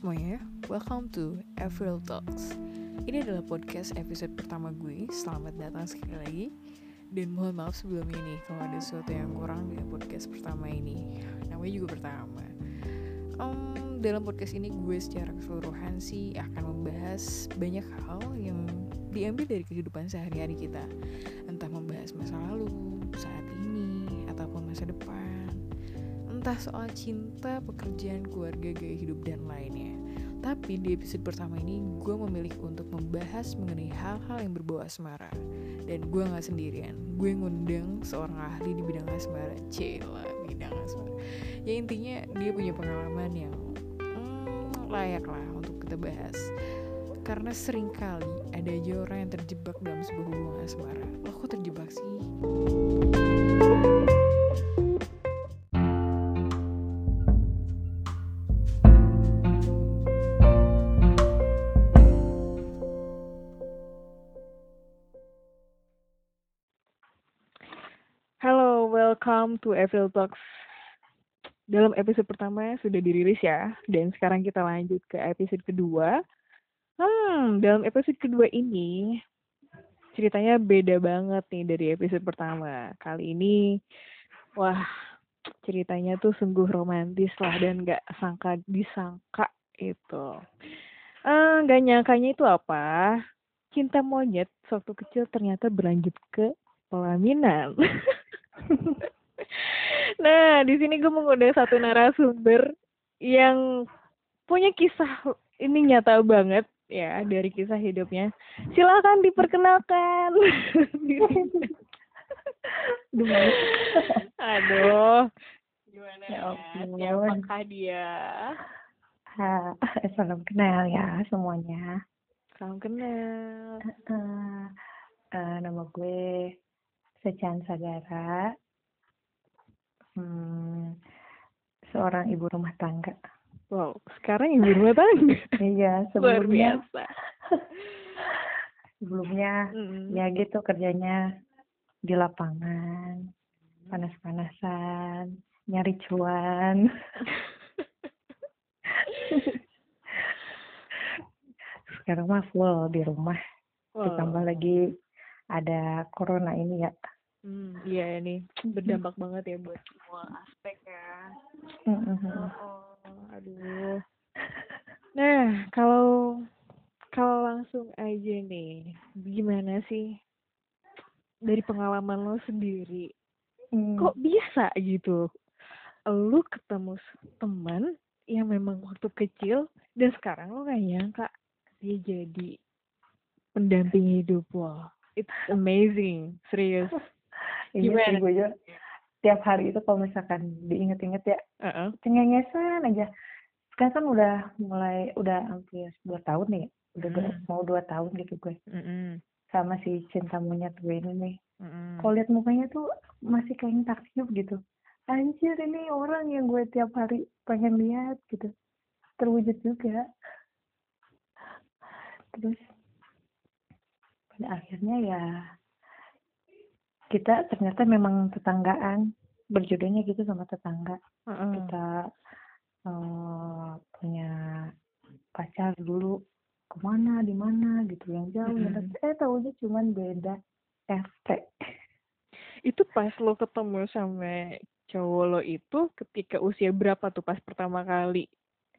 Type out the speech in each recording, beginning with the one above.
semuanya, welcome to April Talks. Ini adalah podcast episode pertama gue. Selamat datang sekali lagi. Dan mohon maaf sebelum ini kalau ada sesuatu yang kurang di podcast pertama ini. Namanya juga pertama. Um, dalam podcast ini gue secara keseluruhan sih akan membahas banyak hal yang diambil dari kehidupan sehari-hari kita. Entah membahas masa lalu, saat ini, ataupun masa depan entah soal cinta, pekerjaan, keluarga, gaya hidup, dan lainnya. Tapi di episode pertama ini gue memilih untuk membahas mengenai hal-hal yang berbau asmara. Dan gue gak sendirian, gue ngundang seorang ahli di bidang asmara. Cila, bidang asmara. Ya intinya dia punya pengalaman yang hmm, layak lah untuk kita bahas. Karena sering kali ada aja orang yang terjebak dalam sebuah hubungan asmara. Lo kok terjebak sih? Welcome to April Talks. Dalam episode pertama sudah dirilis ya, dan sekarang kita lanjut ke episode kedua. Hmm, dalam episode kedua ini ceritanya beda banget nih dari episode pertama. Kali ini, wah, ceritanya tuh sungguh romantis lah dan gak sangka disangka itu. Eh, gak nyangkanya itu apa? Cinta monyet waktu kecil ternyata berlanjut ke pelaminan. nah, di sini gue mengundang satu narasumber yang punya kisah ini nyata banget ya dari kisah hidupnya. Silakan diperkenalkan. Aduh. Gimana Ya ya? Siapakah dia? Ha, salam kenal ya semuanya. Salam kenal. Eh, eh, nama gue Secan Sagara. Hmm, seorang ibu rumah tangga. Wow, sekarang ibu rumah tangga. Iya, Luar sebelumnya biasa. sebelumnya Mm. ya gitu kerjanya di lapangan, panas-panasan, nyari cuan. Sekarang mah full di rumah. Wow. Ditambah lagi ada corona ini ya. Hmm, iya ini berdampak banget ya buat semua aspek ya. Mhm. Oh, aduh. Nah, kalau kalau langsung aja nih, gimana sih dari pengalaman lo sendiri? Hmm. Kok bisa gitu? Lu ketemu teman yang memang waktu kecil dan sekarang lo gak nyangka dia jadi pendamping hidup lo. It's amazing, serius. Iya sih gue juga tiap hari itu kalau misalkan diinget-inget ya Heeh. cengengesan aja. Sekarang kan udah mulai udah hampir dua tahun nih, udah Hmm. mau dua tahun gitu gue Mm-mm. sama si cinta monyet gue ini nih. Mm-mm. Kalau lihat mukanya tuh masih kayak takjub gitu. Anjir ini orang yang gue tiap hari pengen lihat gitu. Terwujud juga. Terus pada akhirnya ya kita ternyata memang tetanggaan berjodohnya gitu sama tetangga Heeh. kita eh, punya pacar dulu ke mana di mana gitu yang jauh ya Mm-mm. eh tahunya cuman beda RT Itu pas lo ketemu sama cowok lo itu ketika usia berapa tuh pas pertama kali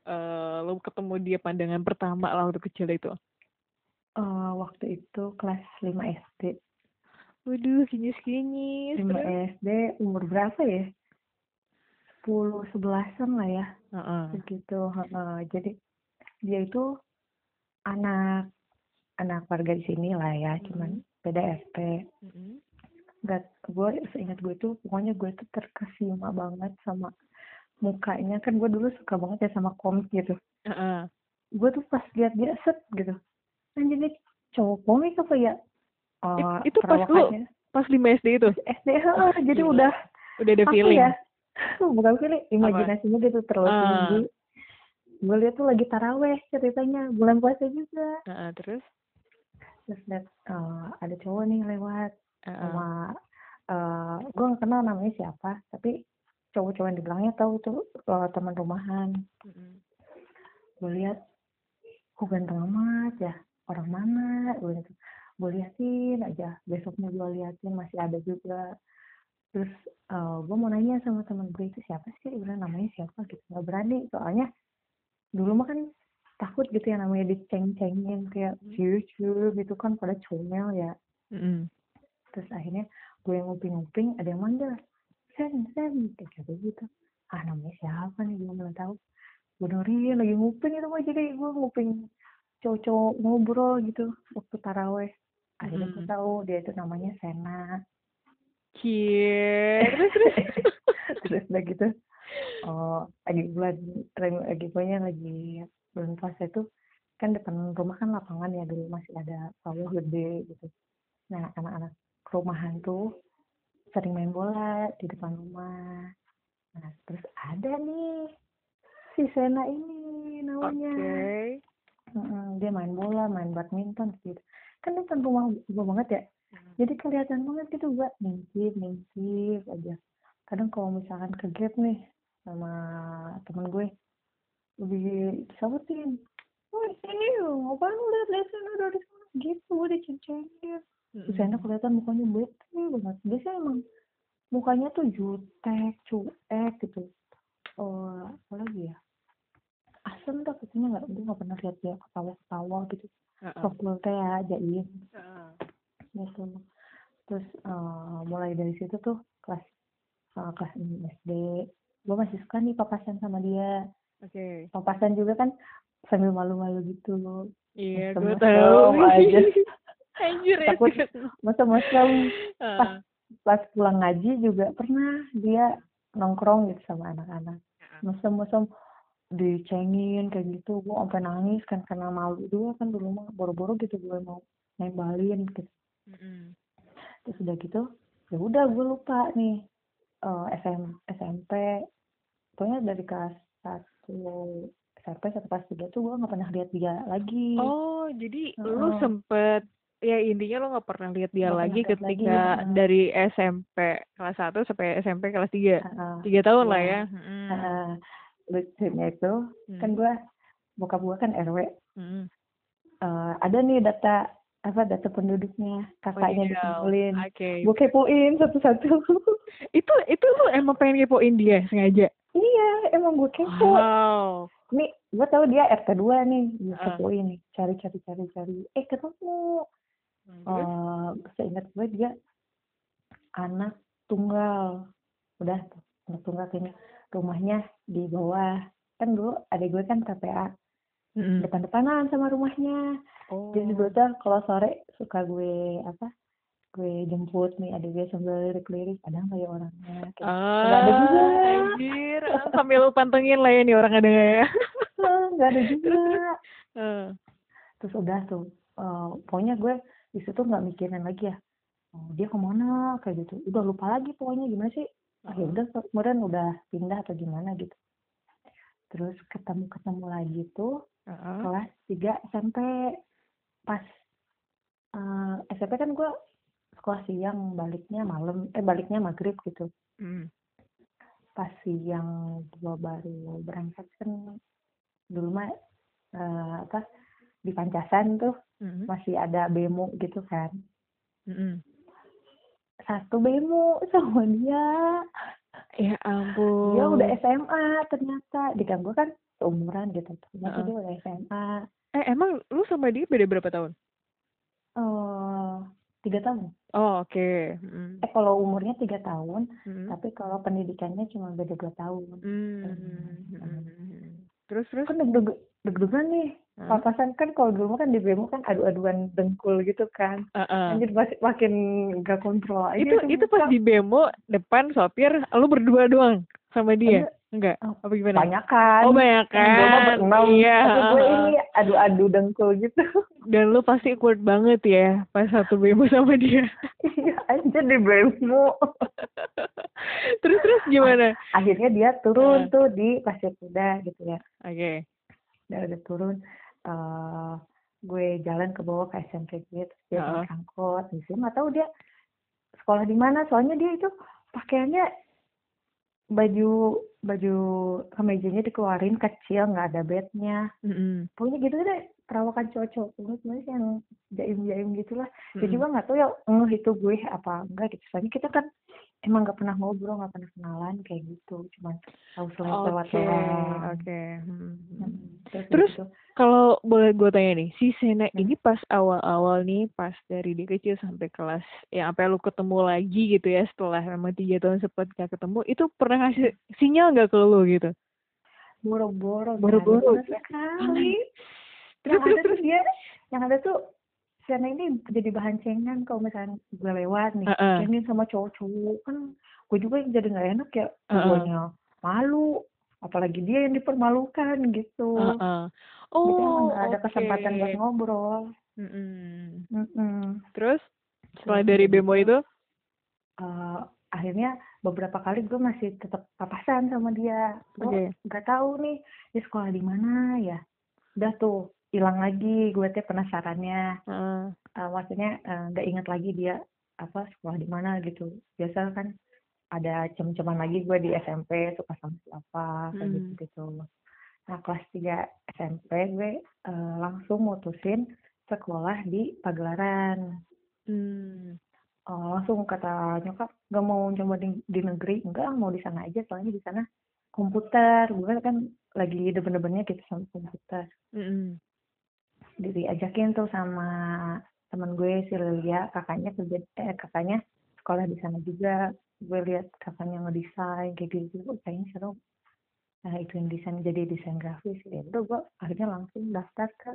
eh lo ketemu dia pandangan pertama lah waktu kecil itu? Eh, waktu itu kelas 5 SD Waduh, kinyis-kinyis. 5 terus? SD umur berapa ya 10 11an lah ya Heeh. begitu heeh. jadi dia itu anak anak warga di sini lah ya cuman beda RT Mm-mm. Gak, gue seingat gue tuh pokoknya gue tuh terkesima banget sama mukanya kan gue dulu suka banget ya sama komik gitu Heeh. gue tuh pas lihat dia set gitu anjir nih cowok komik apa ya It- Eh, itu pas lu pas 5 SD itu SD heeh, jadi Gila. udah udah ada feeling. ya bukan feeling imajinasinya dia tuh terlalu Ah. tinggi gue lihat tuh lagi taraweh ceritanya bulan puasa juga Heeh, terus? terus lihat eh, ada cowok nih lewat Heeh. sama eh gue nggak kenal namanya siapa tapi cowok-cowok yang di belakangnya tahu tuh eh, teman rumahan Mm-mm. gue lihat kok ganteng amat ya orang mana gue gitu gue liatin aja. Besoknya gue liatin masih ada juga. Terus uh, gue mau nanya sama temen gue itu siapa sih? Bilang namanya siapa gitu. Nggak berani soalnya dulu mah kan takut gitu ya namanya diceng-cengin kayak ciu ciu gitu kan pada comel ya. Mm-mm. terus akhirnya gue yang nguping-nguping ada yang manggil sen sen kayak gitu. Gitu ah namanya siapa nih? Gue belum tahu. Gue dengerin lagi nguping itu mah jadi gue nguping cowok-cowok ngobrol gitu waktu taraweh akhirnya gue Mm. tahu dia itu namanya Sena Cie. Terus terus. terus udah gitu oh lagi bulan lagi pokoknya lagi bulan puasa itu kan depan rumah kan lapangan ya dulu masih ada sawah gede gitu nah anak-anak rumahan tuh sering main bola di depan rumah nah terus ada nih si Sena ini namanya Dia main bola main badminton gitu. Kan depan rumah gue banget ya. Hmm. jadi kelihatan banget gitu gua ngintip ngintip aja. Kadang kalau misalkan ke gap nih sama temen gue lebih disabutin. Oh ini ngapain lu liat sana udah di sana. Gitu gue diceng-cengin terus Mm-mm. enak kelihatan mukanya bete banget. Biasanya emang mukanya tuh jutek cuek gitu. Oh apa lagi ya asem tuh katanya nggak gue nggak pernah lihat dia ketawa ketawa gitu. Sokul teh ya Heeh. gitu terus eh, mulai dari situ tuh kelas eh, kelas 6 SD gue masih suka nih papasan sama dia Oke. papasan juga kan sambil malu-malu gitu Iya, gue tahu. aja. Anjir ya. Takut. masa-masa Heeh. pas pulang ngaji juga pernah dia nongkrong gitu sama anak-anak mesem-mesem dicengin kayak gitu gue sampai nangis kan karena malu juga kan dulu mah boro-boro gitu gue mau nembalin gitu Mm-mm. terus udah gitu ya udah gue lupa nih eh, SM, SMP pokoknya dari kelas satu SMP sampai kelas tiga tuh gue nggak pernah lihat dia lagi Oh, jadi lu Heeh. sempet ya intinya lu nggak pernah lihat dia pernah lagi lihat lagi, ketika heeh. dari SMP kelas 1 sampai SMP kelas 3. Heeh. Tiga tahun lah Iya. ya. Mm. Heeh. Lucunya itu kan Hmm. gue bokap gue kan RW Mm. Eh, ada nih data apa data penduduknya kakaknya Wadidaw. dikumpulin Oke. gue kepoin satu-satu Itu itu lu emang pengen kepoin dia sengaja. iya emang gue kepo Wow. nih gue tahu dia RT 2 nih gue Ah. kepoin nih cari cari cari cari eh ketemu Terus? eh seingat gue dia anak tunggal udah tuh anak tunggal kayaknya rumahnya di bawah. Kan dulu adik gue kan TPA Mm-mm. depan-depanan sama rumahnya. Oh. jadi tuh kalau sore suka gue apa gue jemput nih adik gue sambil lirik-lirik. Ada nggak ya orangnya? Kayak Ah, nggak ada juga. Anjir. Ah, Sambil lu pantengin lah ya nih orang ada nggak ya. "Ah, nggak ada juga. Eh. terus udah tuh eh, pokoknya gue di situ nggak mikirin lagi ya. Oh, dia ke mana? Kayak gitu. Udah lupa lagi pokoknya gimana sih ah ya udah kemudian udah pindah atau gimana gitu terus ketemu ketemu lagi tuh Heeh. kelas 3 SMP pas eh, SMP kan gue sekolah siang baliknya malam eh baliknya maghrib gitu Mm. pas siang gue baru berangkat kan dulu mah eh, apa di Pancasan tuh Mm. masih ada bemo gitu kan Mm-mm. Satu bemo sama dia Ya ampun. dia udah SMA ternyata di kan gue kan seumuran gitu ternyata Heeh. dia udah SMA Eh emang lu sama dia beda berapa tahun? eh tiga tahun Oh oke. Mm. eh kalau umurnya tiga tahun Mm. tapi kalau pendidikannya cuma beda dua tahun Mm. Hmm. Mm. Terus terus. kan deg-deg deg-degan nih Papasan kan kalau dulu kan di bemo kan adu-aduan dengkul gitu kan. Heeh. anjir masih makin gak kontrol aja itu itu pas di bemo depan sopir lu berdua doang sama dia? Enggak? Oh, apa gimana? banyak kan. Oh banyak kan. iya. Tapi gue ini adu-adu dengkul gitu. Dan lu pasti awkward banget ya pas satu bemo sama dia. Iya anjir di bemo terus terus gimana? Akhirnya dia turun Heeh. tuh di pasir kuda gitu ya. Oke. Udah udah turun eh gue jalan ke bawah ke SMP gue terus dia naik angkot di sini nggak tahu dia sekolah di mana soalnya dia itu pakaiannya baju baju kemejanya dikeluarin kecil nggak ada bednya. Mm-mm. pokoknya gitu deh perawakan cowok-cowok sebenarnya yang jaim-jaim gitulah dia Mm-mm. juga nggak tahu ya ngeh itu gue apa enggak gitu soalnya kita kan emang nggak pernah ngobrol nggak pernah kenalan kayak gitu cuman tahu selalu lewat Oke, doang oke. Hmm. Hmm, Terus gitu. Kalau boleh gue tanya nih, si Sena Hmm. ini pas awal-awal nih, pas dari dia kecil sampai kelas, ya sampai lu ketemu lagi gitu ya, setelah memang tiga tahun sempat gak ketemu, itu pernah ngasih sinyal nggak ke lu gitu? boro-boro Boro-boro, sekali Terus, yang terus, ada tuh dia yang ada tuh Siana ini jadi bahan cengan kalau misalnya gue lewat nih Heeh. cengin sama cowok-cowok kan gue juga yang jadi nggak enak ya guanya malu apalagi dia yang dipermalukan gitu Heeh. jadi emang Oh, nggak ada oke. kesempatan buat ngobrol Mm-mm. Mm-mm. Terus setelah Terus dari bemo itu, eh, akhirnya beberapa kali gue masih tetap papasan sama dia gue Oke. nggak tahu nih dia sekolah di mana ya udah tuh hilang lagi gue teh penasarannya Heeh. Eh, maksudnya eh, nggak ingat lagi dia apa sekolah di mana gitu biasa kan ada cem-ceman lagi gue di SMP suka sama siapa kayak Hmm. gitu gitu nah kelas 3 SMP gue eh, langsung mutusin sekolah di Pagelaran Hmm. Eh, langsung kata nyokap gak mau coba di, di negeri enggak mau di sana aja soalnya di sana komputer gue kan lagi demen-demennya gitu sama komputer Mm-mm. Diajakin tuh sama teman gue si Lilia. Kakaknya kerja eh kakaknya sekolah di sana juga. Gue lihat kakaknya ngedesain kayak gitu oh, kayaknya seru. Nah itu yang desain jadi desain grafis. Ya udah gue akhirnya langsung daftar ke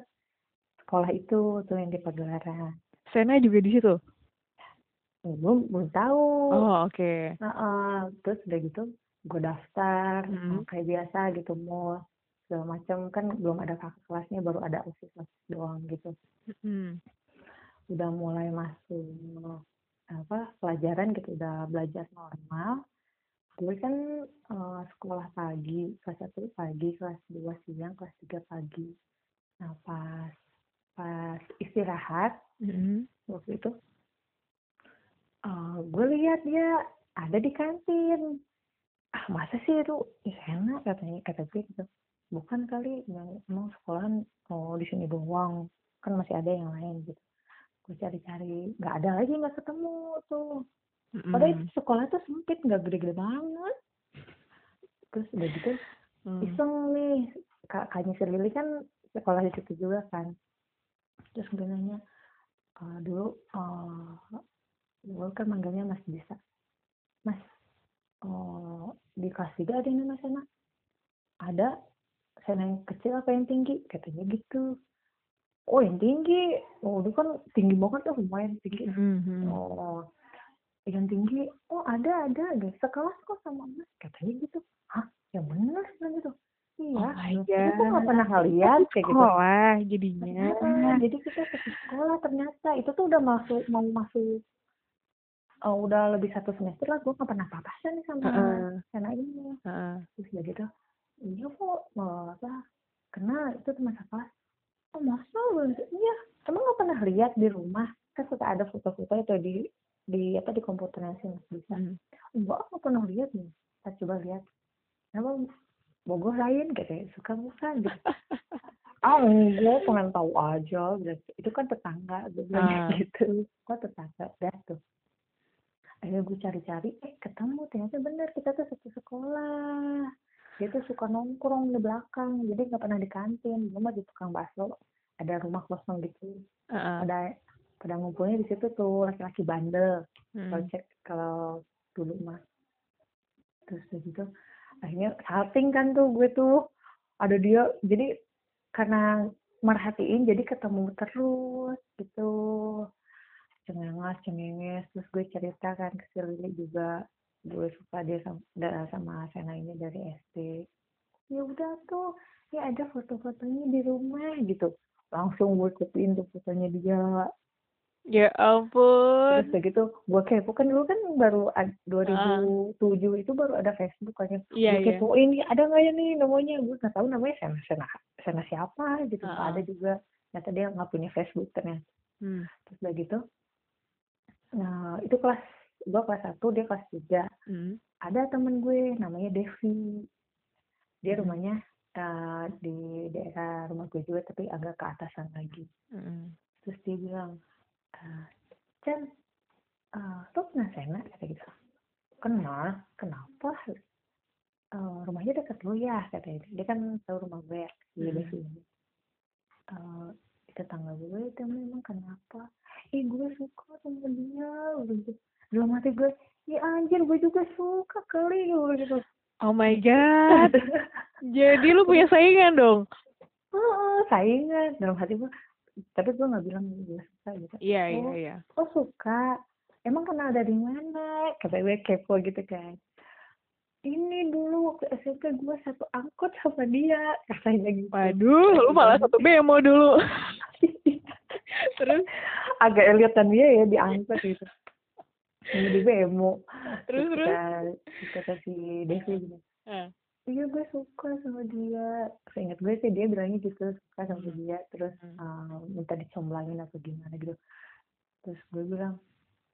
sekolah itu tuh yang di Pagelaran. Sena juga di situ. Ya, belum belum tahu. Oh, oke. Nah, eh, terus udah gitu gue daftar. Mm. eh, kayak biasa gitu mau segala macam. Kan belum ada kakak kelasnya baru ada osis doang gitu. Mm. udah mulai masuk apa pelajaran gitu udah belajar normal. Gue kan eh, sekolah pagi kelas satu pagi kelas dua siang kelas tiga pagi. Nah pas pas istirahat Mm. waktu itu eh, gue lihat dia ada di kantin. Ah masa sih itu enak katanya kata gue gitu bukan kali yang emang sekolahan oh di sini doang kan masih ada yang lain gitu. Gue cari-cari nggak ada lagi nggak ketemu tuh. Padahal Mm. sekolah tuh sempit nggak gede-gede banget. Terus udah gitu Mm. iseng nih. Kakaknya si Lili kan sekolah di situ juga kan. Terus gue nanya "Eh, dulu eh gue kan manggilnya Mas bisa Mas oh di kelas ada yang namanya ada Sena yang kecil apa yang tinggi? Katanya gitu. Oh yang tinggi? Oh itu kan tinggi banget tuh lumayan tinggi. Mm. oh yang tinggi? Oh ada ada ada. Sekelas kok sama Mas katanya gitu. Hah? Yang bener? Kan gitu. Iya. Oh kok nggak pernah lihat. kayak gitu. Sekolah jadinya. Ternyata, jadi kita ke sekolah ternyata itu tuh udah masuk mau masuk eh, udah lebih satu semester lah. Gue nggak pernah papasan nih sama Heeh. Sena ini. Heeh. terus udah gitu iya kok mau apa kena itu teman sekelas oh masa lu iya emang nggak pernah lihat di rumah kan suka ada foto-foto itu di di apa di komputernya sih mas bisa. Mm. enggak nggak pernah lihat nih kita coba lihat. Emang Bogor lain katanya suka bukan gitu. Ah enggak pengen tahu aja gitu. itu kan tetangga gue bilang Ah. gitu. Kok tetangga dah tuh. Akhirnya gue cari-cari eh ketemu ternyata bener kita tuh satu sekolah. Dia tuh suka nongkrong di belakang jadi nggak pernah di kantin. Gue mah di tukang bakso ada rumah kosong gitu Heeh. ada pada ngumpulnya di situ tuh laki-laki bandel. Kalau Mm. cek kalau dulu mah. Terus udah gitu akhirnya salting kan tuh gue tuh. Ada dia jadi karena merhatiin jadi ketemu terus gitu. Cengenges cengenges. Terus gue cerita kan ke si Lili juga. Gue suka dia sama, sama Sena ini dari SD ya udah tuh ya ada foto-fotonya di rumah gitu langsung gue kopiin tuh fotonya dia Ya ampun. terus udah gitu gue kepo kan dulu kan baru ad- 2007 itu baru ada Facebook kan yang Iya, gue iya. kepoin nih ada nggak ya nih namanya gue nggak tahu namanya Sena Sena Sena siapa gitu Ah. ada juga ternyata dia nggak punya Facebook ternyata Hmm. terus udah gitu nah itu kelas gue kelas satu dia kelas tiga Hmm. ada temen gue namanya Devi dia Hmm. rumahnya uh, di daerah rumah gue juga tapi agak ke atasan lagi. Mm-mm. terus dia bilang "Eh, Chan uh, lo kenal Sena? Kata gitu kenal kenapa? Eh, rumahnya dekat lo ya katanya dia. Kan tahu rumah gue ya di Hmm. Devi ini Eh, tetangga gue itu memang kenapa? Ih gue suka sama dia gitu. Dalam hati gue ya anjir gue juga suka kali gitu Oh my god. Jadi lu punya saingan dong. oh, saingan dalam hati gue tapi gue nggak bilang gue suka gitu Iya, iya, Oh. iya. oh suka emang kenal dari mana kata gue kepo gitu kan ini dulu waktu SMP gue satu angkot sama dia katanya gitu Waduh, lu malah satu bemo dulu. Terus agak elitan dia ya di angkot gitu sama di bemo Terus, terus? kata, kata si Devi gitu Ah. iya gue suka sama dia seingat gue sih dia bilangnya gitu suka sama Hmm. dia terus Hmm. uh, minta dicomblangin atau gimana gitu terus gue bilang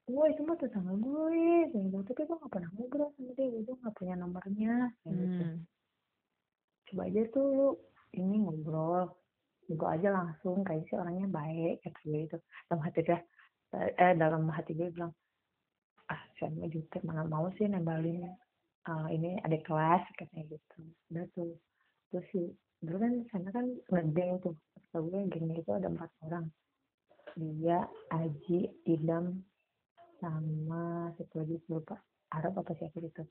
wah itu mah tetangga gue Saya bilang, tapi gue gak pernah ngobrol sama dia gue gak punya nomornya Kayak gitu. Hmm. coba aja tuh lu ini ngobrol gue aja langsung kayak sih orangnya baik kata gue itu dalam hati dia eh dalam hati gue bilang ah saya juga mana mau sih nembalin ah, ini adik kelas katanya gitu. Udah tuh terus sih dulu kan sana kan ngedeng tuh kata gue gengnya itu ada empat orang. Dia Aji Idam sama satu lagi lupa Arab apa siapa gitu.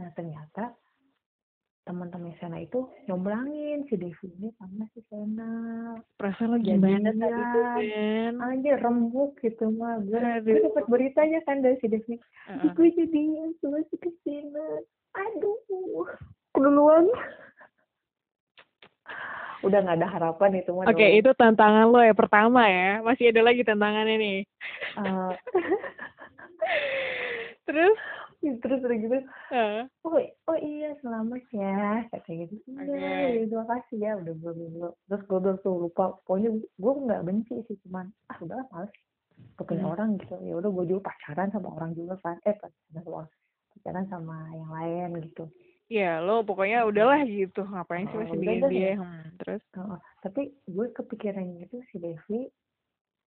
Nah ternyata teman-teman Sena itu nyomblangin si Devi ini sama si Sena Perasaan lo Jadian. gimana saat itu, Ben? aja rembuk gitu mah gue dapat beritanya kan dari si Devi Heeh. gue jadian sama si Kristina aduh keduluan udah nggak ada harapan itu mah Oke, itu tantangan lo ya pertama ya. Masih ada lagi tantangannya nih. Eh, Terus? terus udah gitu Heeh. oh oh iya selamat ya katanya gitu iya ya, terima kasih ya udah belum belum terus gue udah tuh lupa pokoknya gue nggak benci sih cuman ah udah males punya Hmm. orang gitu ya udah gue juga pacaran sama orang juga kan eh pacaran sama orang pacaran sama yang lain gitu Ya, lo pokoknya udahlah gitu. Ngapain sih Oh, masih bikin dia? Hmm, terus? Heeh. tapi gue kepikiran gitu si Devi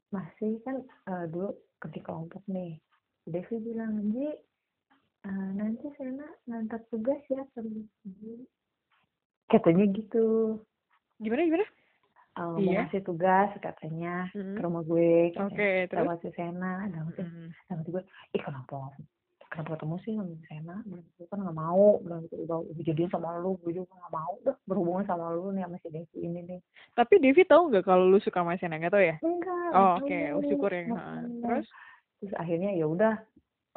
masih kan eh, dulu kerja kelompok nih si Devi bilang Ji eh, nanti Sena ngantar tugas ya Ji." katanya gitu Gimana, gimana? Mau Iya. ngasih tugas katanya Hmm. ke rumah gue Oke, katanya terus? sama si Sena Hmm. dalam hati gue ih kenapa kenapa ketemu sih sama si Sena bilang gue kan nggak mau bilang gitu udah udah jadian sama lu gue juga nggak mau dah berhubungan sama lu nih sama si Devi ini nih Tapi Devi tahu nggak kalau lu suka sama Sena? Nggak tahu ya? enggak Oh, oke. tahu, Oh, syukur ya. Terus? terus akhirnya ya udah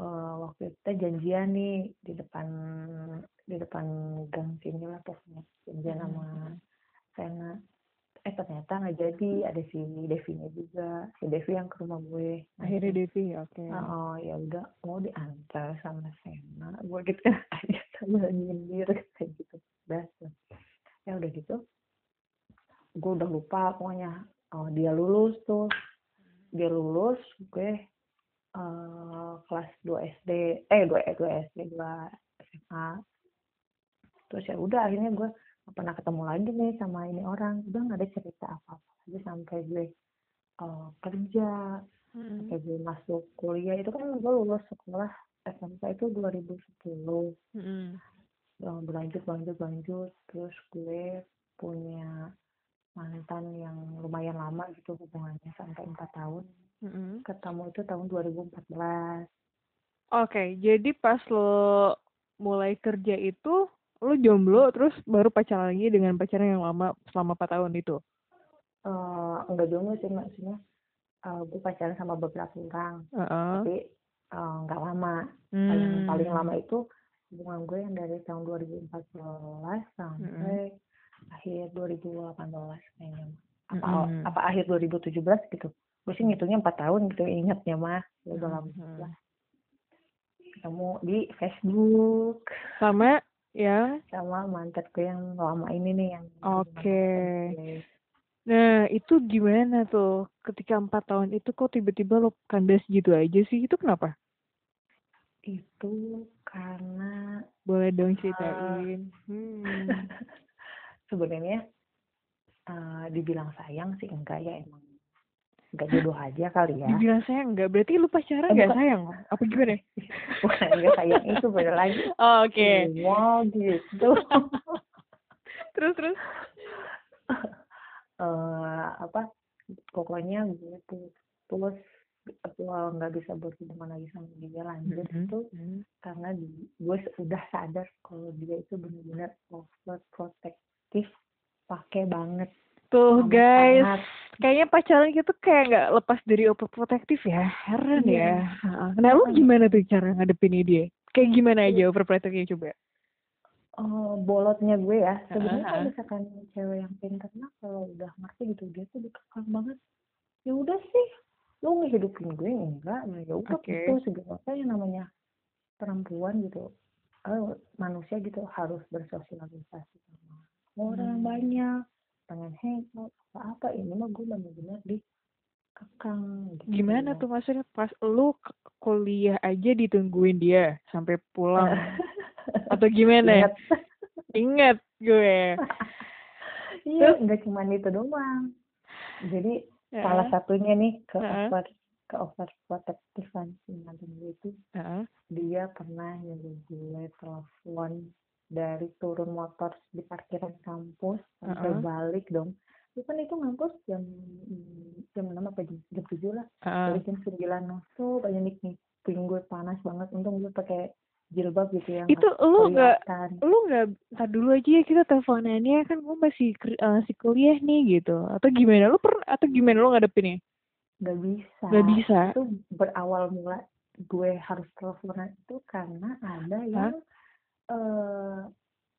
eh, waktu itu kita janjian nih di depan di depan gang sini lah pokoknya. Janjian Hmm. sama Sena eh ternyata nggak jadi. Ada si Devinya juga. Si Devi yang ke rumah gue. Akhirnya Devi, oke. oh ya udah. Mau diantar sama Sena gue gitu kan aja sambil nyindir kayak gitu. Udah tuh. ya udah gitu. Gue udah lupa pokoknya. Oh, dia lulus tuh. Dia lulus gue 2 SD eh 2 2 SD 2 SMA terus ya udah akhirnya gue nggak pernah ketemu lagi nih sama ini orang. Udah nggak ada cerita apa apa aja sampai gue eh, kerja Hmm. sampai gue masuk kuliah. Itu kan gue lulus sekolah SMP itu 2010 Hmm. Eh, berlanjut berlanjut berlanjut terus gue punya mantan yang lumayan lama gitu hubungannya sampai empat tahun. Hmm. ketemu itu tahun 2014 Oke, jadi pas lo mulai kerja itu, lo jomblo terus baru pacaran lagi dengan pacaran yang lama selama 4 tahun itu. eh enggak jomblo sih maksudnya eh, gue pacaran sama beberapa orang Heeh. tapi eh, nggak lama paling Hmm. paling lama itu hubungan gue yang dari tahun 2014 sampai akhir 2018 kayaknya apa Mm-mm. apa akhir 2017 gitu gue sih ngitungnya empat tahun gitu ingatnya mah ya udah lama Mhm. Ketemu di Facebook Sama ya. sama mantan gue yang lama ini nih yang Oke. Nah, itu gimana tuh? Ketika empat tahun itu kok tiba-tiba lo kandas gitu aja sih? Itu kenapa? itu karena Boleh dong ceritain. Hmm. sebenarnya eh, dibilang sayang sih enggak ya emang enggak jodoh aja kali ya Dibilang sayang enggak, berarti lu pacaran Eh, bukan. sayang? Apa gimana? bukan enggak sayang itu beda lagi Oh, Oke. Wow, gitu terus terus. eh apa pokoknya gue putus gue nggak bisa berhubungan lagi sama dia lanjut Mhm. itu Hmm. karena gue udah sadar kalau dia itu benar-benar overprotective pakai banget Tuh Amat guys, sangat. kayaknya pacaran gitu kayak nggak lepas dari overprotective ya. Heran Iya. ya. Nah lu gimana tuh cara ngadepinnya dia? Kayak gimana aja overprotective coba? Eh, bolotnya gue ya sebenarnya kalau misalkan cewek yang pintar nah kalau udah ngerti gitu dia tuh dikekang banget ya udah sih lu ngehidupin gue enggak nah ya udah Oke. gitu segala apa yang namanya perempuan gitu eh, manusia gitu harus bersosialisasi sama orang Hmm. banyak pengen hangout apa apa ini mah gue benar-benar dikekang gitu Gimana tuh maksudnya pas lu kuliah aja ditungguin dia sampai pulang atau gimana? Ingat. Ingat gue. iya nggak cuma itu doang jadi salah Heeh. satunya nih ke Heeh. over ke overprotectivan si mantan gue itu Heeh. dia pernah nyuruh gue telepon dari turun motor di parkiran kampus sampai Heeh. balik dong. Itu kan itu ngampus jam jam enam apa jam jam tujuh lah. Heeh. dari jam sembilan masuk aja nih nih ping gue panas banget. Untung gue pakai jilbab gitu ya Itu lu nggak lu nggak ntar dulu aja ya kita teleponannya. Kan gue masih eh, masih kuliah nih gitu. Atau gimana? Lu per atau gimana lu ngadepinnya? Nggak bisa. Nggak bisa? Itu berawal mula gue harus teleponan itu karena ada yang eh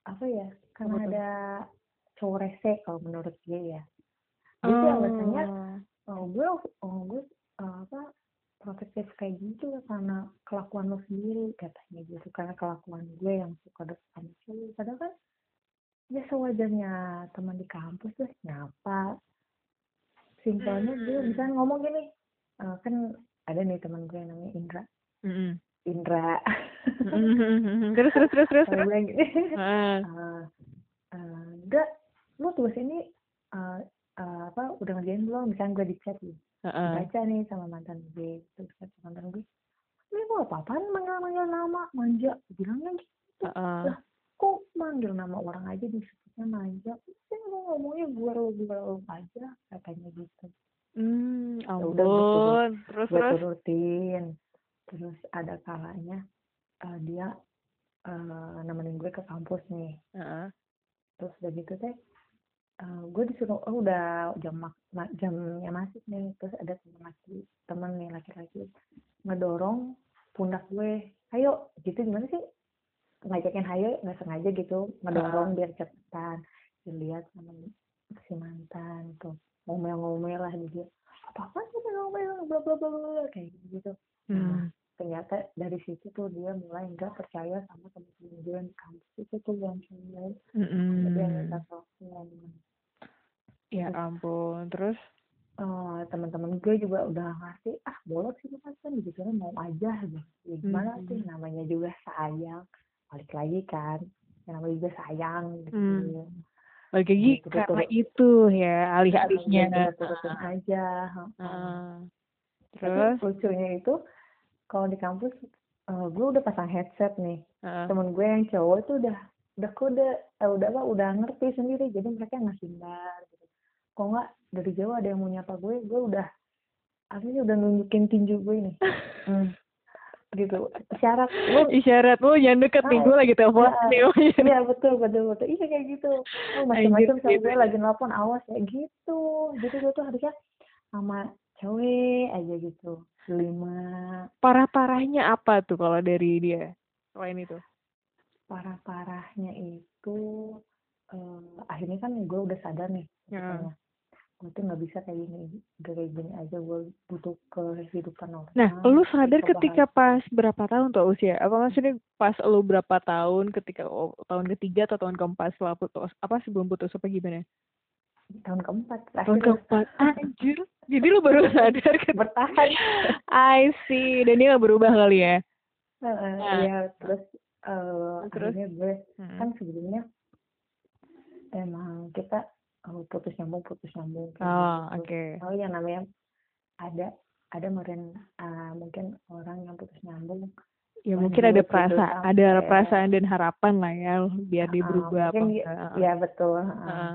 apa ya karena tuh? ada cowok rese kalau menurut dia ya jadi alasannya Oh. oh, gue oh, gue eh, apa protektif kayak gitu karena kelakuan lo sendiri katanya gitu karena kelakuan gue yang suka sama cewek padahal kan ya sewajarnya teman di kampus tuh nyapa simpelnya dia Hmm. bisa ngomong gini eh, kan ada nih teman gue yang namanya Indra Mm-mm. Indra. Mm-mm. terus terus terus terus terus. Gue gini Ah. eh eh, enggak. Lu tugas ini eh, eh, apa udah ngerjain belum? Misalnya gue di chat nih. Heeh. baca nih sama mantan gue terus kata mantan gue. Ini kok apa-apaan manggil-manggil nama manja. Bilangnya gitu. Heeh. lah kok manggil nama orang aja disebutnya manja? Sih lu ngomongnya gue lo gue lo aja katanya gitu. Hmm, Ya udah, gue. Terus gue terus. turutin terus ada kalanya eh, dia eh, nemenin gue ke kampus nih. Heeh. terus udah gitu teh eh, gue disuruh oh udah jam mak- ma- jamnya masuk nih. Terus ada teman laki teman nih laki-laki ngedorong pundak gue ayo gitu gimana sih? Ngajakin hayo nggak sengaja gitu ngedorong biar cepetan dilihat sama si mantan tuh ngomel-ngomel lah dia. Apa apa sih ngomel bla bla bla bla kayak gitu Hmm. Ternyata dari situ tuh dia mulai nggak percaya sama teman-teman gue di kampus itu tuh yang dia minta Mm-mm. telepon Ya ampun. Terus? eh teman-teman gue juga udah ngerti ah bolot sih kan gitu kan mau aja gitu ya, gimana Hmm. sih namanya juga sayang balik lagi kan yang namanya juga sayang gitu Hmm. Balik lagi Gitu, karena itu ya alih-alihnya. Ya, kita turutin aja. Tapi Terus? lucunya itu kalau di kampus eh, gue udah pasang headset nih Heeh. temen gue yang cowok itu udah udah kode eh, udah apa udah ngerti sendiri jadi mereka ngasih hindar gitu kok nggak dari jauh ada yang mau nyapa gue gue udah akhirnya udah nunjukin tinju gue nih Hmm. gitu syarat lu Isyarat lu jangan deket nih, Ah, gue lagi telepon ah. nih. Iya. iya betul betul betul iya kayak gitu oh, macam-macam sama gitu gue ya. lagi nelpon awas ya gitu jadi gue tuh harusnya sama cewek aja gitu lima Parah-parahnya apa tuh kalau dari dia? Selain itu. parah-parahnya itu eh, akhirnya kan gue udah sadar nih katanya gue tuh nggak bisa kayak gini gak kayak gini aja gue butuh kehidupan orang Nah, lu sadar ketika pas berapa tahun tuh usia? Apa maksudnya pas lu berapa tahun ketika oh, tahun ketiga atau tahun keempat setelah putus? Apa sebelum putus apa gimana? Tahun keempat Tahun keempat. Anjir. Jadi lu baru sadar kan? bertahan I see. Dan dia gak berubah kali ya? Heeh, Nah. iya terus eh Terus? gue Hmm. kan sebelumnya emang kita eh, putus nyambung putus nyambung kayak Oh, gitu. oke. Oh yang namanya ada ada meren ah, mungkin orang yang putus nyambung Ya mungkin ada gitu perasa, ada perasaan dan harapan lah ya, biar dia Ah, berubah apa mungkin enggak. ya betul ah. Heeh.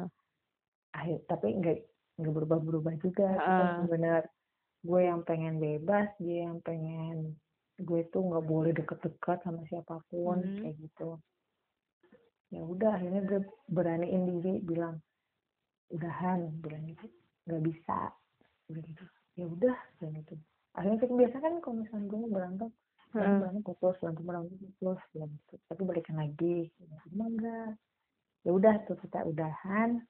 Akhir tapi nggak berubah berubah juga kita bener gue yang pengen bebas dia yang pengen gue tuh nggak boleh deket-deket sama siapa pun Hmm. kayak gitu. Ya udah akhirnya gue beraniin diri bilang udahan bilang gitu nggak bisa. Bilang gitu. Ya udah bilang gitu. Akhirnya kita biasa kan kalau misalnya gue mau berantem berantem Heeh. berantem putus berantem berantem putus bilang gitu tapi balikan lagi. Cuma enggak ya udah tuh kita udahan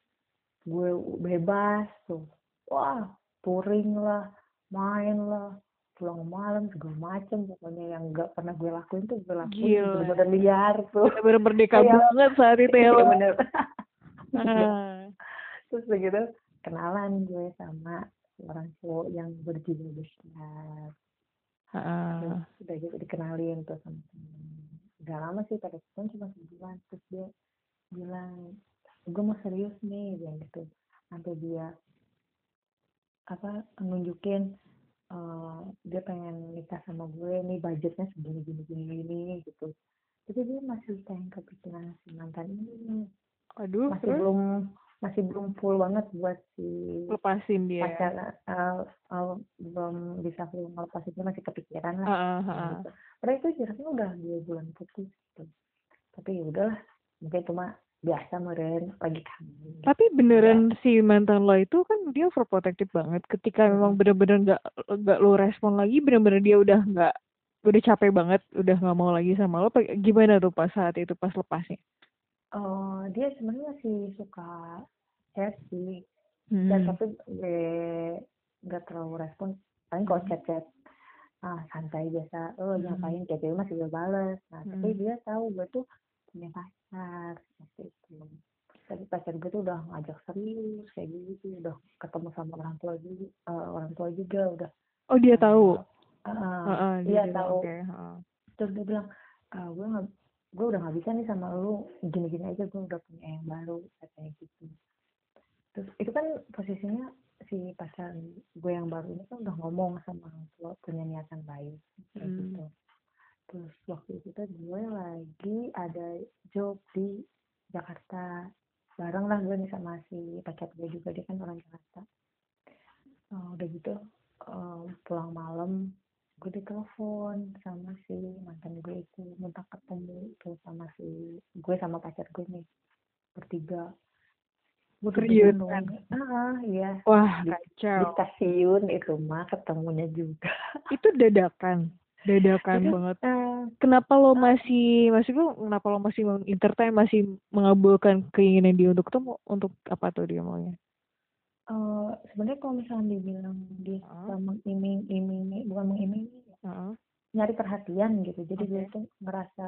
gue bebas tuh. Wah touring lah main lah pulang malam segala macem. Pokoknya yang nggak pernah gue lakuin tuh gue lakuin bener-bener liar tuh. Bener-bener merdeka Kayak- banget saat itu ya. Iya, bener. Terus begitu kenalan gue sama orang cowok yang berjiwa besar. Heeh. Terus udah gitu dikenalin tuh sama temen. Gak lama sih pada setahun cuma sebulan. Terus dia bilang gue mau serius nih dia gitu sampai dia apa nunjukin eh, dia pengen nikah sama gue nih budgetnya segini gini gini gini gitu tapi dia masih pengen kepikiran si mantan ini Aduh, masih terus belum masih belum full banget buat si lepasin dia. pacar eh, eh, belum bisa full ngelepas itu masih kepikiran lah Heeh, kayak heeh. gitu. Padahal itu jaraknya udah dua bulan putus gitu. Tapi ya udahlah, mungkin cuma biasa meren lagi kangen. Tapi beneran si mantan lo itu kan dia overprotective banget. Ketika Hmm. memang bener-bener nggak nggak lo respon lagi, bener-bener dia udah nggak udah capek banget, udah nggak mau lagi sama lo. Gimana tuh pas saat itu pas lepasnya? Oh, dia sebenarnya masih suka chat sih, dan Hmm. tapi gue nggak terlalu respon. Paling kalau chat-chat ah santai biasa, oh Hmm. ngapain kayak gitu masih gue bales. Nah, tapi Hmm. dia tahu gue tuh punya pacar seperti itu. Tapi pacar gue tuh udah ngajak serius kayak gitu, udah ketemu sama orang tua juga, eh, orang tua juga udah. Oh dia tahu. Ah, Heeh, dia iya bilang, tahu. Oke. heeh. terus dia bilang ah, gue nggak gue udah nggak bisa nih sama lu gini-gini aja gue udah punya yang baru katanya gitu terus itu kan posisinya si pacar gue yang baru ini kan udah ngomong sama orang tua punya niatan baik kayak Hmm. gitu terus waktu itu tuh gue lagi ada job di Jakarta. Bareng lah gue nih sama si pacar gue juga dia kan orang Jakarta. Oh, udah gitu eh, pulang malam gue ditelepon sama si mantan gue itu minta ketemu tuh sama si gue sama pacar gue nih bertiga. Gue Serius, kan? ah iya. Wah Di- di kacau. stasiun itu mah ketemunya juga. Itu dadakan, dadakan banget. eh, Kenapa lo masih, maksud gue kenapa lo masih entertain, masih mengabulkan keinginan dia untuk ketemu, untuk apa tuh dia maunya? eh, sebenarnya kalau misalnya dibilang dia suka mengiming-imingi bukan mengiming-imingi ya, Heeh. nyari perhatian gitu jadi Oke. gue tuh ngerasa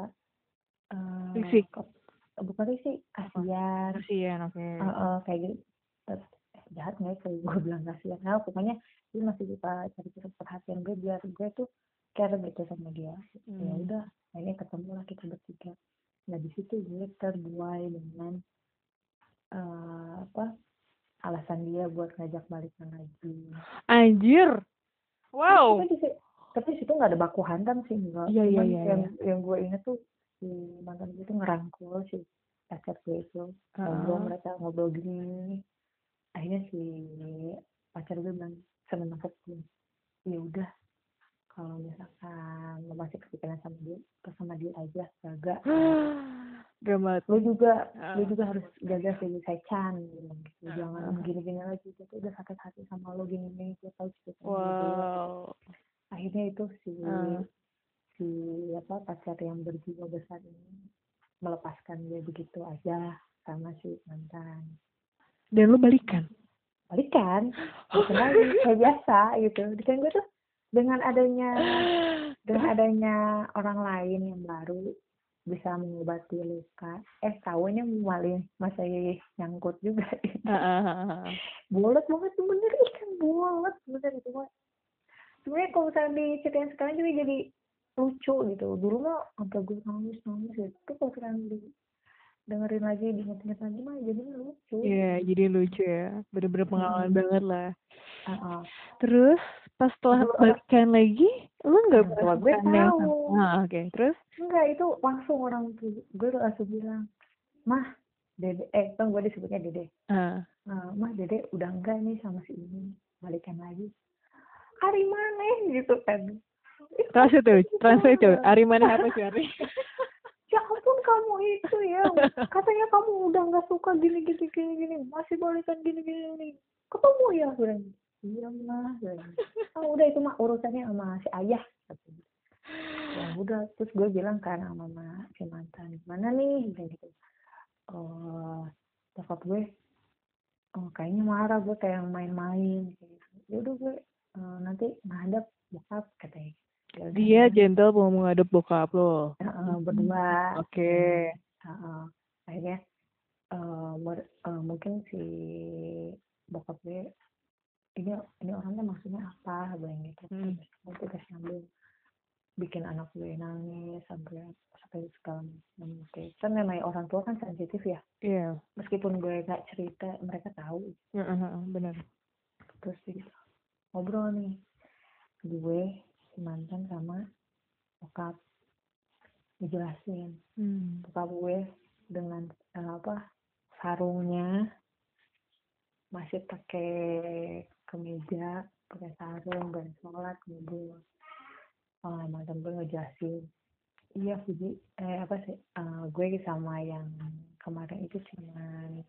kok- bukan sih kasihan Kasian, oke. Heeh, kayak gitu Terus, eh, jahat nggak ya kalau gue bilang kasihan nah pokoknya dia masih suka cari cari perhatian gue biar gue tuh care gitu sama dia ya Hmm. udah akhirnya ketemu lah kita bertiga nah di situ gue terbuai dengan eh, apa alasan dia buat ngajak balikan lagi Anjir. Wow. tapi situ nggak ada baku hantam sih enggak Iya, iya, iya, yang yang gue inget tuh si mantan gue tuh ngerangkul si pacar gue itu ngobrol Heeh. mereka ngobrol gini akhirnya si pacar gue bilang sama nangkep gue ya udah kalau misalkan lo masih kepikiran sama dia sama dia aja jaga Drama. lo juga lo Ah. juga harus jaga si saya bilang gitu jangan Ah. gini-gini lagi gitu udah sakit hati sama lo gini gini gue tahu cerita dia." Wow. akhirnya itu si Ah. si apa pacar yang berjiwa besar ini melepaskan dia begitu aja sama si mantan Dan lo balikan. balikan gitu lagi kayak biasa gitu kan gue tuh dengan adanya dengan adanya orang lain yang baru bisa mengobati luka eh tahunya malah masih nyangkut juga Heeh. bolot banget tuh bener ikan bolot bener itu mah sebenarnya kalau misalnya diceritain sekarang juga jadi lucu gitu dulu mah sampai gue nangis nangis gitu tapi kalau sekarang di dengerin lagi diinget-inget lagi mah jadi lucu Iya, yeah, jadi lucu ya. Bener-bener pengalaman Hmm. banget lah. Terus pas setelah balikan lagi, lu nggak Nah, setelah gue yang tahu. sama? Ah, oke. Terus? enggak itu langsung orang tuh gue langsung bilang mah dede eh kan gue disebutnya dede. Nah, mah dede udah enggak nih sama si ini balikan lagi hari mana gitu kan Ih, Translate tuh, gitu translate tuh. banget. Ari mana apa sih Ari? ya ampun kamu itu ya katanya kamu udah nggak suka gini gini gini gini masih balikan gini gini gini ketemu ya bilang iya mah bilang. ah udah itu mah urusannya sama si ayah ya udah terus gue bilang kan sama mama si mantan mana nih bilang gitu oh gue oh kayaknya marah gue kayak main-main gitu ya udah gue eh, nanti ngadap bokap katanya Ya udah, Dia ya. gentle mau menghadap bokap lo. Heeh, berdua Oke. Heeh. akhirnya eh, mer- eh, mungkin si bokap gue ini ini orangnya maksudnya apa bilang gitu Hmm. terus kita sambil bikin anak gue nangis sampai sampai segala macam kan namanya orang tua kan sensitif ya Iya. meskipun gue gak cerita mereka tahu Heeh, heeh, Bener. terus gitu ngobrol nih gue si mantan sama bokap dijelasin Hmm. bokap gue dengan eh, apa sarungnya masih pakai kemeja pakai sarung dan sholat ngobrol oh, mantan gue ngejelasin. Iya Fuji eh apa sih? Eh, gue sama yang kemarin itu cuman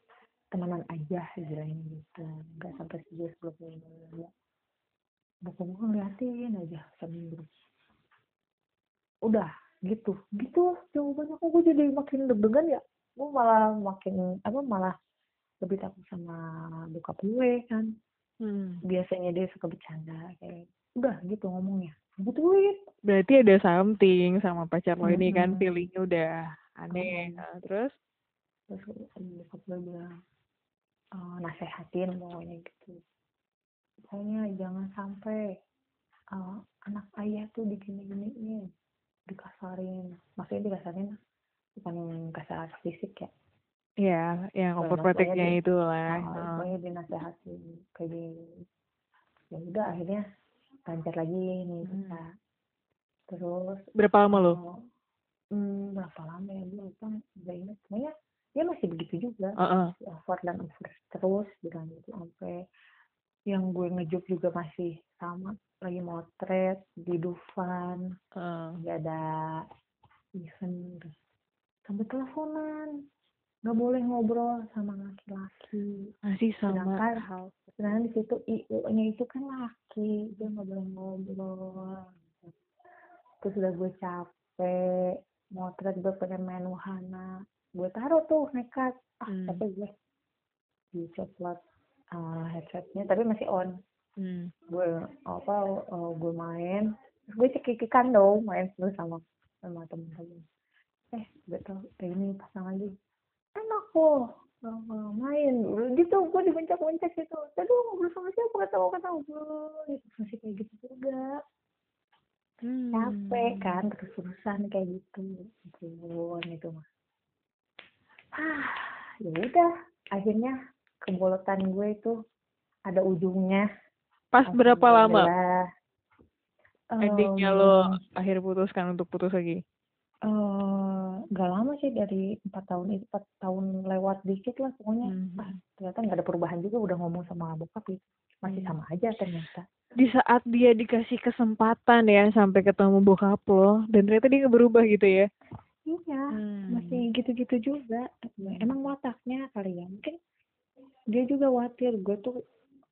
temenan aja bilangnya gitu. Nggak sampai serius belum meninggal bokap gue ngeliatin aja seminggu. Udah gitu. Gitu jawabannya. Kok gue jadi makin deg-degan ya? Gue malah makin apa malah lebih takut sama bokap gue kan Hmm. biasanya dia suka bercanda kayak udah gitu ngomongnya gituin Berarti ada something sama pacar lo ini kan Mm-mm. feelingnya udah aneh. Mm. Nah, terus? terus bokap gue bilang eh, nasehatin pokoknya gitu pokoknya jangan sampai eh, anak ayah tuh digini-giniin dikasarin maksudnya dikasarin bukan kasar fisik ya Iya, yang overprotectnya itu lah. Ah, Heeh. pokoknya dinasehatin kayak gini ya udah akhirnya lancar lagi nih Hmm. kita terus Berapa lama lo? oh, hmm, berapa lama ya gue lupa nggak ingat pokoknya dia masih begitu juga Heeh. over dan over terus bilang gitu sampai yang gue ngejuk juga masih sama lagi motret di Dufan Heeh. nggak ada event terus sampai teleponan nggak boleh ngobrol sama laki-laki. Masih sama. Sedangkan hal. sedangkan di situ IO-nya itu kan laki dia nggak boleh ngobrol. Terus udah gue capek motret gue pengen main wahana. Gue taruh tuh nekat. Ah Hmm. capek gue. Dicopot uh, headsetnya tapi masih on. Hmm. gue apa uh, gue main. Terus gue cekikikan dong main terus sama sama temen-temen. Eh gue tau eh, ini pasang lagi enak kok uh, main. Gitu gue dibencak-bencak gitu. Tadi ngobrol sama siapa? Kata kata ngobrol gitu. Masih kayak gitu juga. Hmm. capek kan terus-terusan kayak gitu. Ampun, itu mah. Ah ya udah. Akhirnya kebolotan gue itu ada ujungnya. Pas berapa lama? Alhamdulillah. endingnya Em, lo akhir putuskan untuk putus lagi? Nggak lama sih dari empat tahun itu empat tahun lewat dikit lah pokoknya Hmm. ah, ternyata nggak ada perubahan juga udah ngomong sama bokap gitu masih Hmm. sama aja ternyata Di saat dia dikasih kesempatan ya sampai ketemu bokap lo dan ternyata dia nggak berubah gitu ya? iya Hmm. masih gitu-gitu juga emang wataknya kali ya mungkin dia juga khawatir gue tuh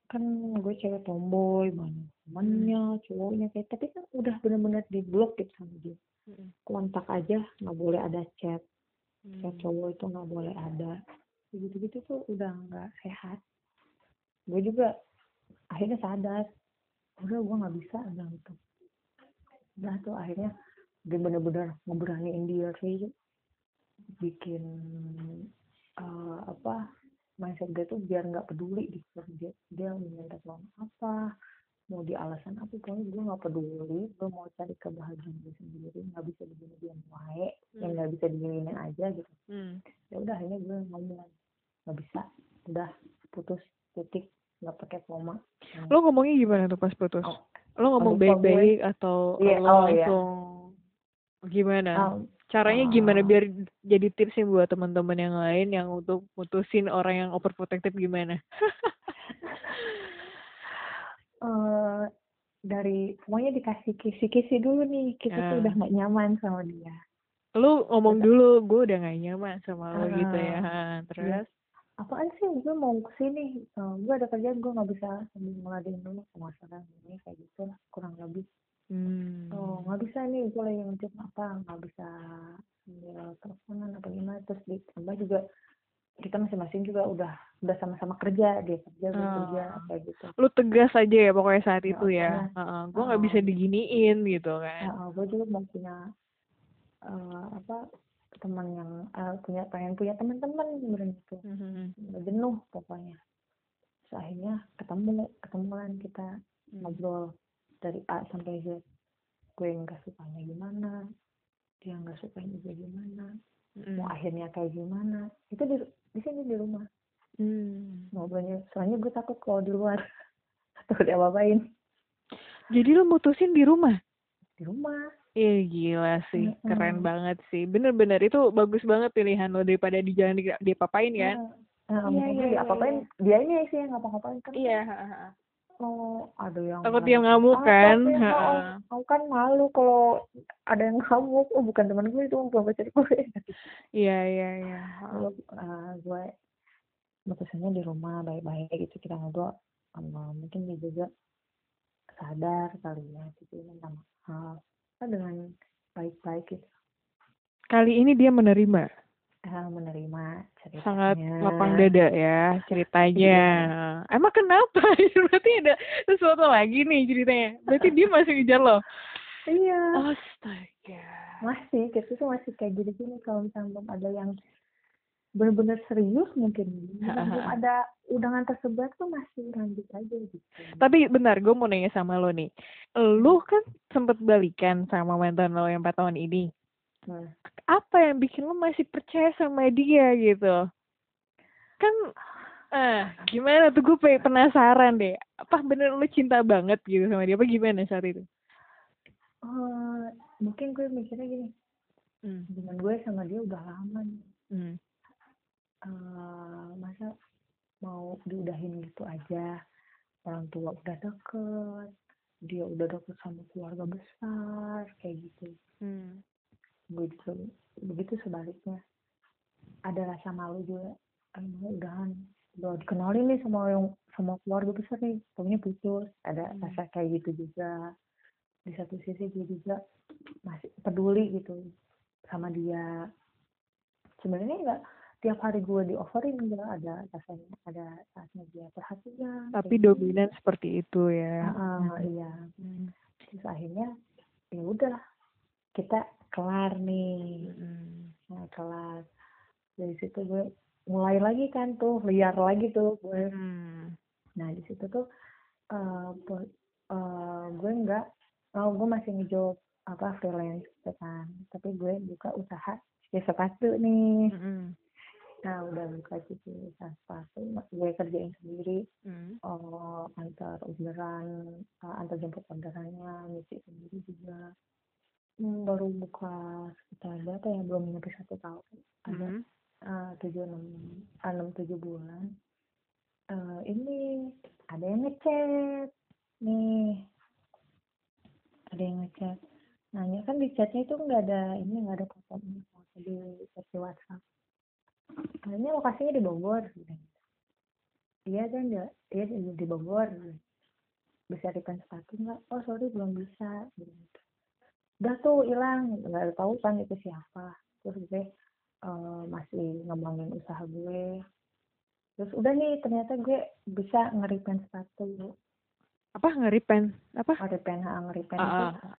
kan gue cewek tomboy mana temennya cowoknya kayak tapi kan udah bener-bener di blok gitu sama dia. Hmm. kontak aja nggak boleh ada chat. Hmm. chat cowok itu nggak boleh ada. Gitu-gitu tuh udah nggak sehat. Gue juga akhirnya sadar udah gue nggak bisa bilang gitu. Udah tuh akhirnya dia bener-bener ngeberaniin dia sih. Bikin eh, apa mindset dia tuh biar nggak peduli gitu. Dia dia minta tolong apa mau di alasan apa pokoknya gue nggak peduli gue mau cari kebahagiaan gue sendiri nggak bisa begini dia wae yang nggak bisa diginiin aja gitu Hmm. ya udah akhirnya gue ngomong nggak bisa udah putus titik nggak pakai koma Lo ngomongnya gimana tuh pas putus? Oh. Lo ngomong baik-baik atau Iya, lo oh, iya. langsung gimana? Um, Caranya ah. gimana biar jadi tipsnya buat teman-teman yang lain yang untuk mutusin orang yang overprotective gimana? eh, dari pokoknya dikasih kisi-kisi dulu nih kita tuh Ah. udah nggak nyaman sama dia Lo ngomong dulu, gue udah gak nyaman sama lo gitu ya. Ah. Ha, Terus? apaan sih gue mau ke sini Eh, gue ada kerjaan gue nggak bisa sambil ngeladein dulu pemasaran ini kayak gitu lah kurang lebih Hmm. oh nggak bisa nih gue lagi ngecek apa nggak bisa sambil teleponan apa gimana terus ditambah juga kita masing-masing juga udah udah sama-sama kerja dia kerja gue Oh. kerja kayak gitu Lu tegas aja ya pokoknya saat Ya, itu ya. makanya. gue nggak bisa Ah. diginiin gitu kan. Nah, gue juga mau punya eh, apa teman yang eh, punya pengen punya teman-teman sebenarnya Mhm. Udah jenuh pokoknya Terus akhirnya ketemu ketemuan kita Hmm. ngobrol dari A sampai Z gue nggak sukanya gimana dia nggak sukanya juga gimana Mhm. mau akhirnya kayak gimana itu di di sini di rumah Hmm. ngobrolnya soalnya gue takut kalau di luar takut dia apain Jadi lo mutusin di rumah? di rumah Ih gila sih, Mm-mm. keren banget sih. Bener-bener itu bagus banget pilihan lo daripada di jalan di, diapa-apain kan? Nah, Iya, iya, dia iya, apa-apain dia ini sih yang ngapa-ngapain kan Iya. Oh ada yang Takut dia ngamuk Ah, kan? ha. mau kan malu kalau ada yang ngamuk oh bukan teman gue itu bukan pacar gue Iya iya iya. Eh, gue mutusinnya di rumah baik-baik gitu kita ngobrol sama mungkin dia juga sadar kali ya gitu minta maaf dengan baik-baik gitu Kali ini dia menerima, eh, menerima ceritanya sangat lapang dada ya ceritanya. Iya. Emang kenapa? Berarti ada sesuatu lagi nih ceritanya. Berarti dia masih ngejar lo. iya Astaga. masih kita tuh masih kayak gini-gini kalau misalnya belum ada yang benar-benar serius mungkin belum ada undangan tersebar tuh masih lanjut aja gitu Tapi bentar, gue mau nanya sama lo nih. Lo kan sempet balikan sama mantan lo yang 4 tahun ini. Nah, Apa yang bikin lo masih percaya sama dia gitu? Kan, eh, gimana tuh gue penasaran deh. Apa bener lo cinta banget gitu sama dia? Apa gimana saat itu? eh, mungkin gue mikirnya gini Hmm. gue sama dia udah lama nih Hmm. eh, masa mau diudahin gitu aja orang tua udah deket dia udah deket sama keluarga besar kayak gitu Hmm. Begitu begitu sebaliknya. Ada rasa malu juga. "Ah, udahan. Udah dikenalin nih sama yang sama keluarga besar nih. Pokoknya putus. Ada Hmm. rasa kayak gitu juga. Di satu sisi gue juga masih peduli gitu sama dia. Sebenarnya enggak tiap hari gue dioverin enggak ada rasanya ada saatnya dia perhatian Tapi gitu. dominan seperti itu ya. Ah, iya. Hmm. terus akhirnya ya udah kita kelar nih Hmm. nah kelar dari situ gue mulai lagi kan tuh liar lagi tuh gue Hmm. nah di situ tuh eh bu- eh, gue nggak oh gue masih ngejob apa freelance gitu kan tapi gue buka usaha ya sepatu nih Hmm. nah udah buka gitu usaha sepatu gue kerjain sendiri Hmm. oh antar orderan eh, antar jemput orderannya nyuci sendiri juga Hmm, baru buka sekitar berapa ya? Belum nyampe satu tahun. Ada Hmm. eh, tujuh enam ah, enam tujuh bulan. Eh, ini ada yang ngechat nih. Ada yang ngechat. Nanya kan di chatnya itu nggak ada ini nggak ada foto di versi WhatsApp. Ini lokasinya di Bogor. Iya kan dia dia di, Bogor. Bisa return sepatu nggak? Oh sorry belum bisa. Gitu. Udah tuh hilang nggak tahu kan itu siapa terus gue eh, masih ngembangin usaha gue terus udah nih ternyata gue bisa ngeripen sepatu Apa ngeripen? Apa? ngeripen ha ngeripen Ah, itu ah.